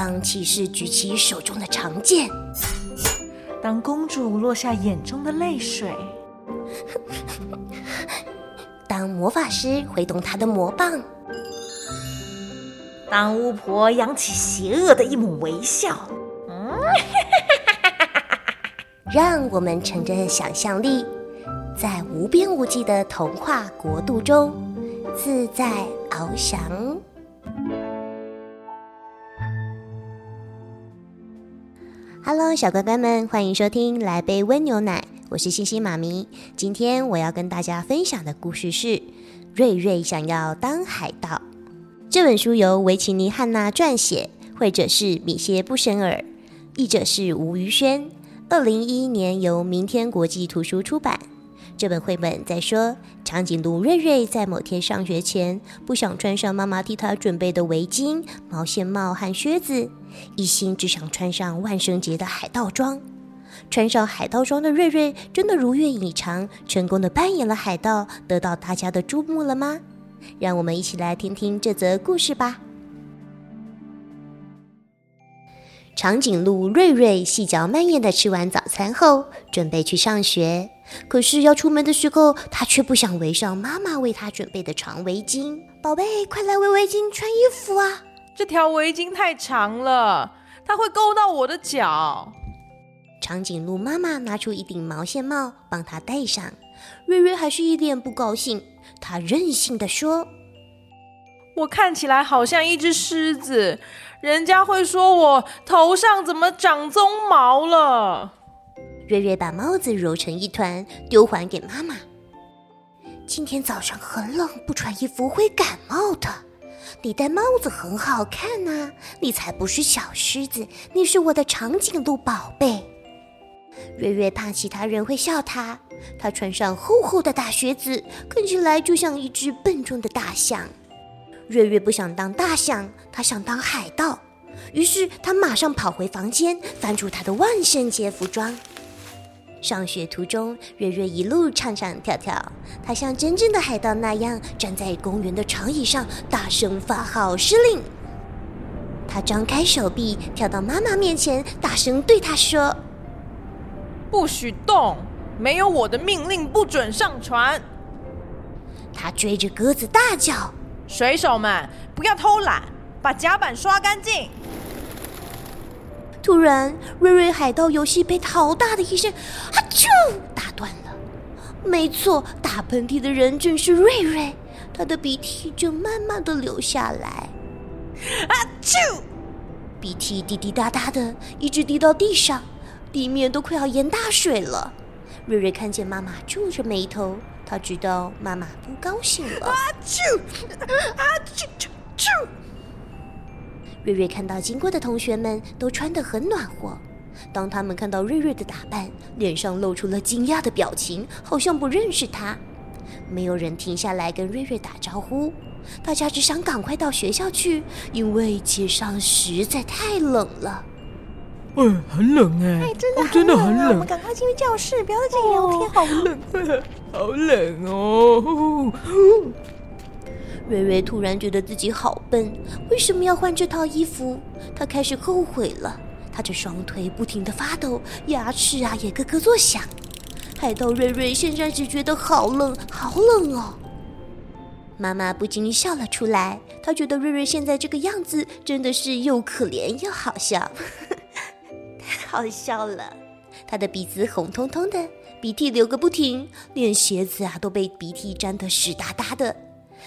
当骑士举起手中的长剑，当公主落下眼中的泪水，当魔法师挥动他的魔棒，当巫婆扬起邪恶的一抹微笑，让我们乘着想象力，在无边无际的童话国度中自在翱翔。Hello，小乖乖们，欢迎收听《来杯温牛奶》，我是星星妈咪。今天我要跟大家分享的故事是《瑞瑞想要当海盗》。这本书由维奇尼·汉娜撰写，绘者是米歇·布什尔，译者是吴瑜轩。二零一一年由明天国际图书出版。这本绘本在说，长颈鹿瑞瑞在某天上学前，不想穿上妈妈替他准备的围巾、毛线帽和靴子，一心只想穿上万圣节的海盗装。穿上海盗装的瑞瑞，真的如愿以偿，成功的扮演了海盗，得到大家的注目了吗？让我们一起来听听这则故事吧。长颈鹿瑞瑞细嚼慢咽的吃完早餐后，准备去上学。可是要出门的时候，他却不想围上妈妈为他准备的长围巾。宝贝，快来围围巾、穿衣服啊！这条围巾太长了，它会勾到我的脚。长颈鹿妈妈拿出一顶毛线帽帮他戴上。瑞瑞还是一脸不高兴，他任性的说：“我看起来好像一只狮子。”人家会说我头上怎么长鬃毛了？瑞瑞把帽子揉成一团，丢还给妈妈。今天早上很冷，不穿衣服会感冒的。你戴帽子很好看呐，你才不是小狮子，你是我的长颈鹿宝贝。瑞瑞怕其他人会笑他，他穿上厚厚的大靴子，看起来就像一只笨重的大象。瑞瑞不想当大象，他想当海盗。于是他马上跑回房间，翻出他的万圣节服装。上学途中，瑞瑞一路唱唱跳跳，他像真正的海盗那样站在公园的长椅上，大声发号施令。他张开手臂，跳到妈妈面前，大声对她说：“不许动！没有我的命令，不准上船。”他追着鸽子大叫。水手们，不要偷懒，把甲板刷干净。突然，瑞瑞海盗游戏被好大的一声“啊啾”打断了。没错，打喷嚏的人正是瑞瑞，他的鼻涕正慢慢的流下来。啊啾！鼻涕滴滴答答的，一直滴到地上，地面都快要淹大水了。瑞瑞看见妈妈皱着眉头。他知道妈妈不高兴了。啊啾！啊啾啾啾！瑞瑞看到经过的同学们都穿得很暖和。当他们看到瑞瑞的打扮，脸上露出了惊讶的表情，好像不认识他。没有人停下来跟瑞瑞打招呼。大家只想赶快到学校去，因为街上实在太冷了。嗯，很冷哎！哎，真的，真的很冷。我们赶快进去教室，不要在这里聊天。好冷，好冷哦！瑞瑞突然觉得自己好笨，为什么要换这套衣服？他开始后悔了。他这双腿不停的发抖，牙齿啊也咯咯作响。海盗瑞瑞现在只觉得好冷，好冷哦！妈妈不禁笑了出来。她觉得瑞瑞现在这个样子真的是又可怜又好笑。太好笑了，他的鼻子红彤彤的，鼻涕流个不停，连鞋子啊都被鼻涕沾得湿哒哒的。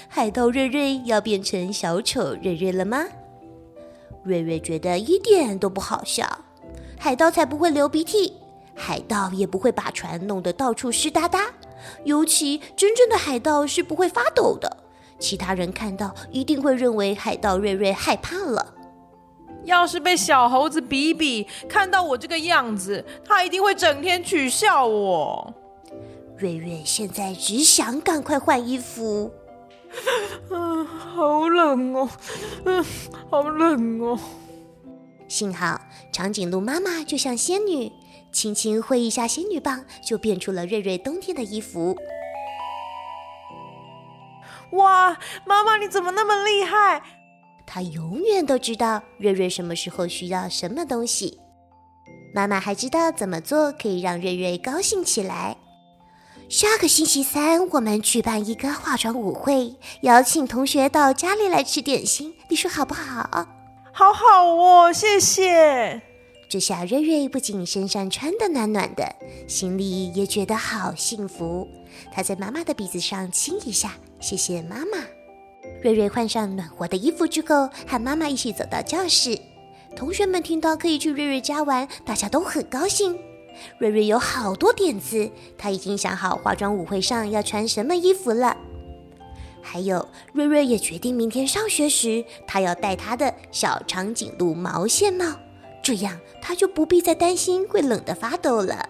海盗瑞瑞要变成小丑瑞瑞了吗？瑞瑞觉得一点都不好笑。海盗才不会流鼻涕，海盗也不会把船弄得到处湿哒哒。尤其真正的海盗是不会发抖的。其他人看到一定会认为海盗瑞瑞害怕了。要是被小猴子比比看到我这个样子，他一定会整天取笑我。瑞瑞现在只想赶快换衣服。嗯，好冷哦，嗯，好冷哦。幸好长颈鹿妈妈就像仙女，轻轻挥一下仙女棒，就变出了瑞瑞冬天的衣服。哇，妈妈你怎么那么厉害？她永远都知道瑞瑞什么时候需要什么东西。妈妈还知道怎么做可以让瑞瑞高兴起来。下个星期三，我们举办一个化妆舞会，邀请同学到家里来吃点心，你说好不好？好好哦，谢谢。这下瑞瑞不仅身上穿的暖暖的，心里也觉得好幸福。他在妈妈的鼻子上亲一下，谢谢妈妈。瑞瑞换上暖和的衣服之后，和妈妈一起走到教室。同学们听到可以去瑞瑞家玩，大家都很高兴。瑞瑞有好多点子，他已经想好化妆舞会上要穿什么衣服了。还有，瑞瑞也决定明天上学时，他要戴他的小长颈鹿毛线帽，这样他就不必再担心会冷得发抖了。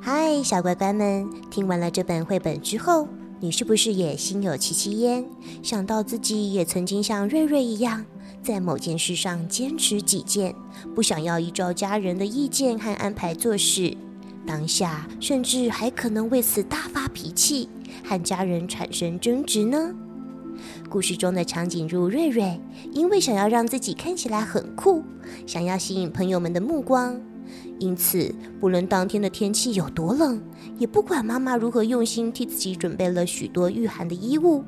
嗨，小乖乖们，听完了这本绘本之后。你是不是也心有戚戚焉？想到自己也曾经像瑞瑞一样，在某件事上坚持己见，不想要依照家人的意见和安排做事，当下甚至还可能为此大发脾气，和家人产生争执呢？故事中的长颈鹿瑞瑞，因为想要让自己看起来很酷，想要吸引朋友们的目光。因此，不论当天的天气有多冷，也不管妈妈如何用心替自己准备了许多御寒的衣物，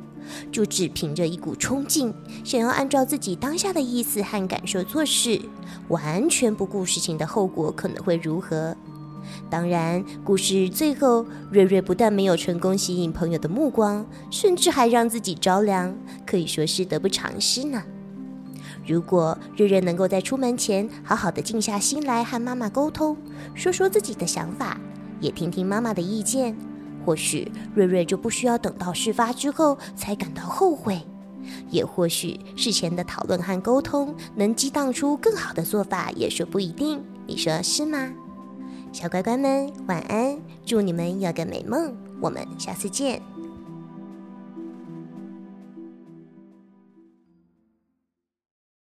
就只凭着一股冲劲，想要按照自己当下的意思和感受做事，完全不顾事情的后果可能会如何。当然，故事最后，瑞瑞不但没有成功吸引朋友的目光，甚至还让自己着凉，可以说是得不偿失呢。如果瑞瑞能够在出门前好好的静下心来和妈妈沟通，说说自己的想法，也听听妈妈的意见，或许瑞瑞就不需要等到事发之后才感到后悔，也或许事前的讨论和沟通能激荡出更好的做法，也说不一定。你说是吗？小乖乖们，晚安，祝你们有个美梦，我们下次见。